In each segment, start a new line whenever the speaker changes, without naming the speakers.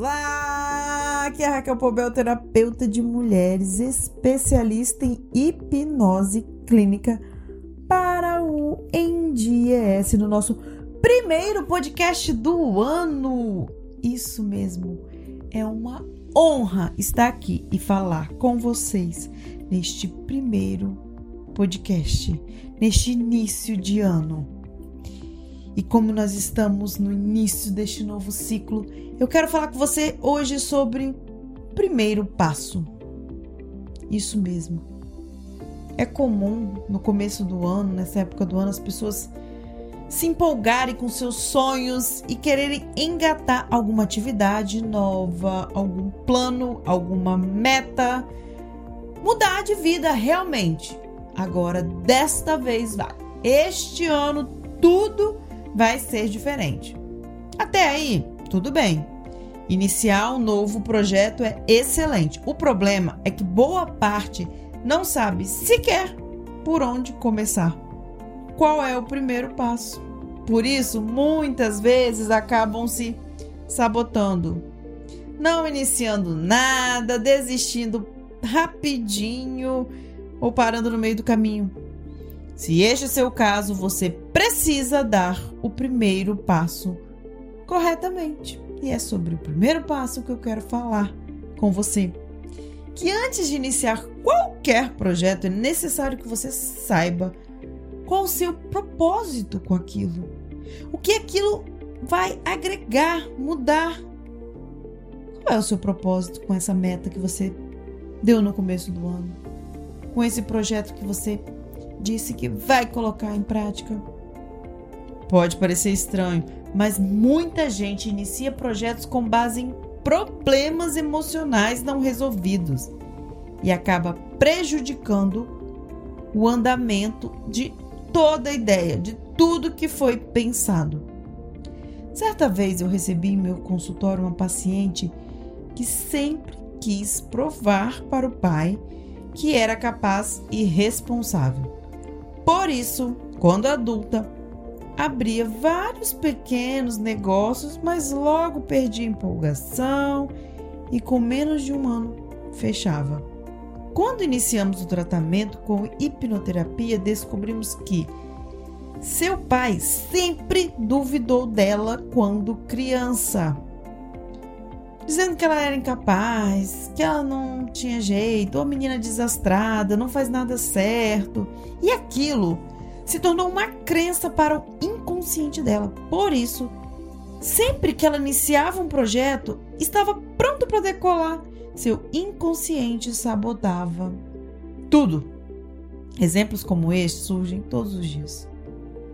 Olá! Aqui é a Raquel Pobel, terapeuta de mulheres, especialista em hipnose clínica para o NDES no nosso primeiro podcast do ano. Isso mesmo, é uma honra estar aqui e falar com vocês neste primeiro podcast, neste início de ano. E como nós estamos no início deste novo ciclo, eu quero falar com você hoje sobre o primeiro passo. Isso mesmo. É comum no começo do ano, nessa época do ano, as pessoas se empolgarem com seus sonhos e quererem engatar alguma atividade nova, algum plano, alguma meta, mudar de vida realmente. Agora, desta vez vai. Este ano tudo vai ser diferente. Até aí, tudo bem. Iniciar um novo projeto é excelente. O problema é que boa parte não sabe sequer por onde começar qual é o primeiro passo. Por isso, muitas vezes acabam se sabotando, não iniciando nada, desistindo rapidinho ou parando no meio do caminho. Se este é o seu caso, você precisa dar o primeiro passo corretamente. E é sobre o primeiro passo que eu quero falar com você. Que antes de iniciar qualquer projeto, é necessário que você saiba qual o seu propósito com aquilo? O que aquilo vai agregar, mudar? Qual é o seu propósito com essa meta que você deu no começo do ano? Com esse projeto que você disse que vai colocar em prática? Pode parecer estranho, mas muita gente inicia projetos com base em problemas emocionais não resolvidos e acaba prejudicando o andamento de toda a ideia de tudo que foi pensado. Certa vez eu recebi em meu consultório uma paciente que sempre quis provar para o pai que era capaz e responsável. Por isso, quando adulta, abria vários pequenos negócios, mas logo perdia empolgação e com menos de um ano fechava. Quando iniciamos o tratamento com hipnoterapia, descobrimos que seu pai sempre duvidou dela quando criança, dizendo que ela era incapaz, que ela não tinha jeito, ou menina desastrada, não faz nada certo. E aquilo se tornou uma crença para o inconsciente dela. Por isso, sempre que ela iniciava um projeto, estava pronto para decolar seu inconsciente sabotava tudo. Exemplos como este surgem todos os dias.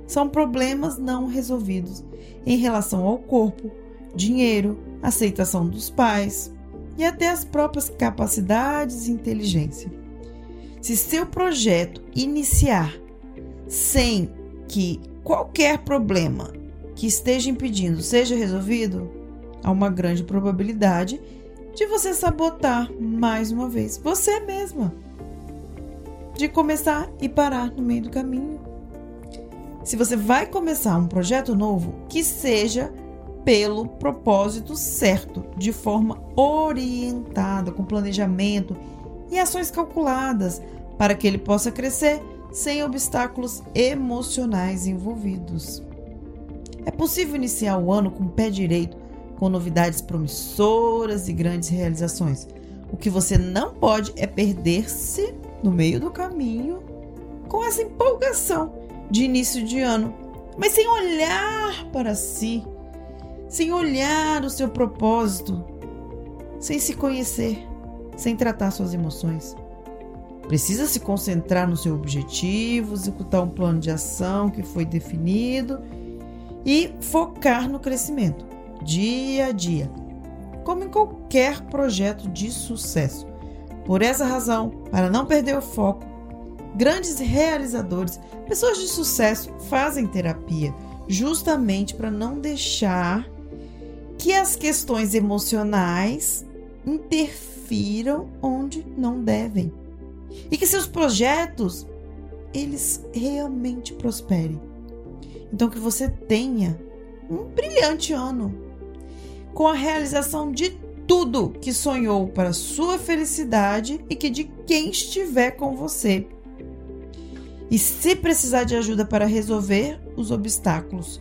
São problemas não resolvidos em relação ao corpo, dinheiro, aceitação dos pais e até as próprias capacidades e inteligência. Se seu projeto iniciar sem que qualquer problema que esteja impedindo seja resolvido, há uma grande probabilidade de você sabotar mais uma vez você mesma. De começar e parar no meio do caminho. Se você vai começar um projeto novo, que seja pelo propósito certo, de forma orientada, com planejamento e ações calculadas, para que ele possa crescer sem obstáculos emocionais envolvidos. É possível iniciar o ano com o pé direito com novidades promissoras e grandes realizações. O que você não pode é perder-se no meio do caminho com essa empolgação de início de ano, mas sem olhar para si, sem olhar o seu propósito, sem se conhecer, sem tratar suas emoções. Precisa se concentrar no seu objetivo, executar um plano de ação que foi definido e focar no crescimento dia a dia, como em qualquer projeto de sucesso. Por essa razão, para não perder o foco, grandes realizadores, pessoas de sucesso fazem terapia, justamente para não deixar que as questões emocionais interfiram onde não devem e que seus projetos eles realmente prosperem. Então que você tenha um brilhante ano com a realização de tudo que sonhou para sua felicidade e que de quem estiver com você. E se precisar de ajuda para resolver os obstáculos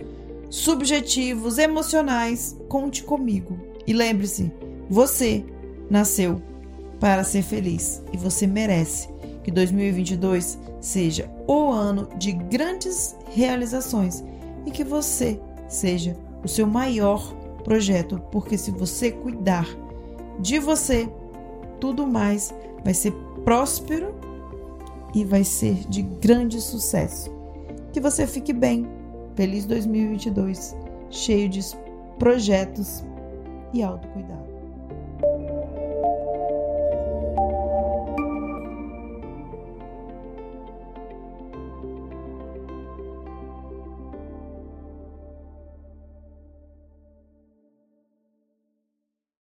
subjetivos, emocionais, conte comigo. E lembre-se, você nasceu para ser feliz e você merece que 2022 seja o ano de grandes realizações e que você seja o seu maior projeto, porque se você cuidar de você, tudo mais vai ser próspero e vai ser de grande sucesso. Que você fique bem. Feliz 2022, cheio de projetos e autocuidado.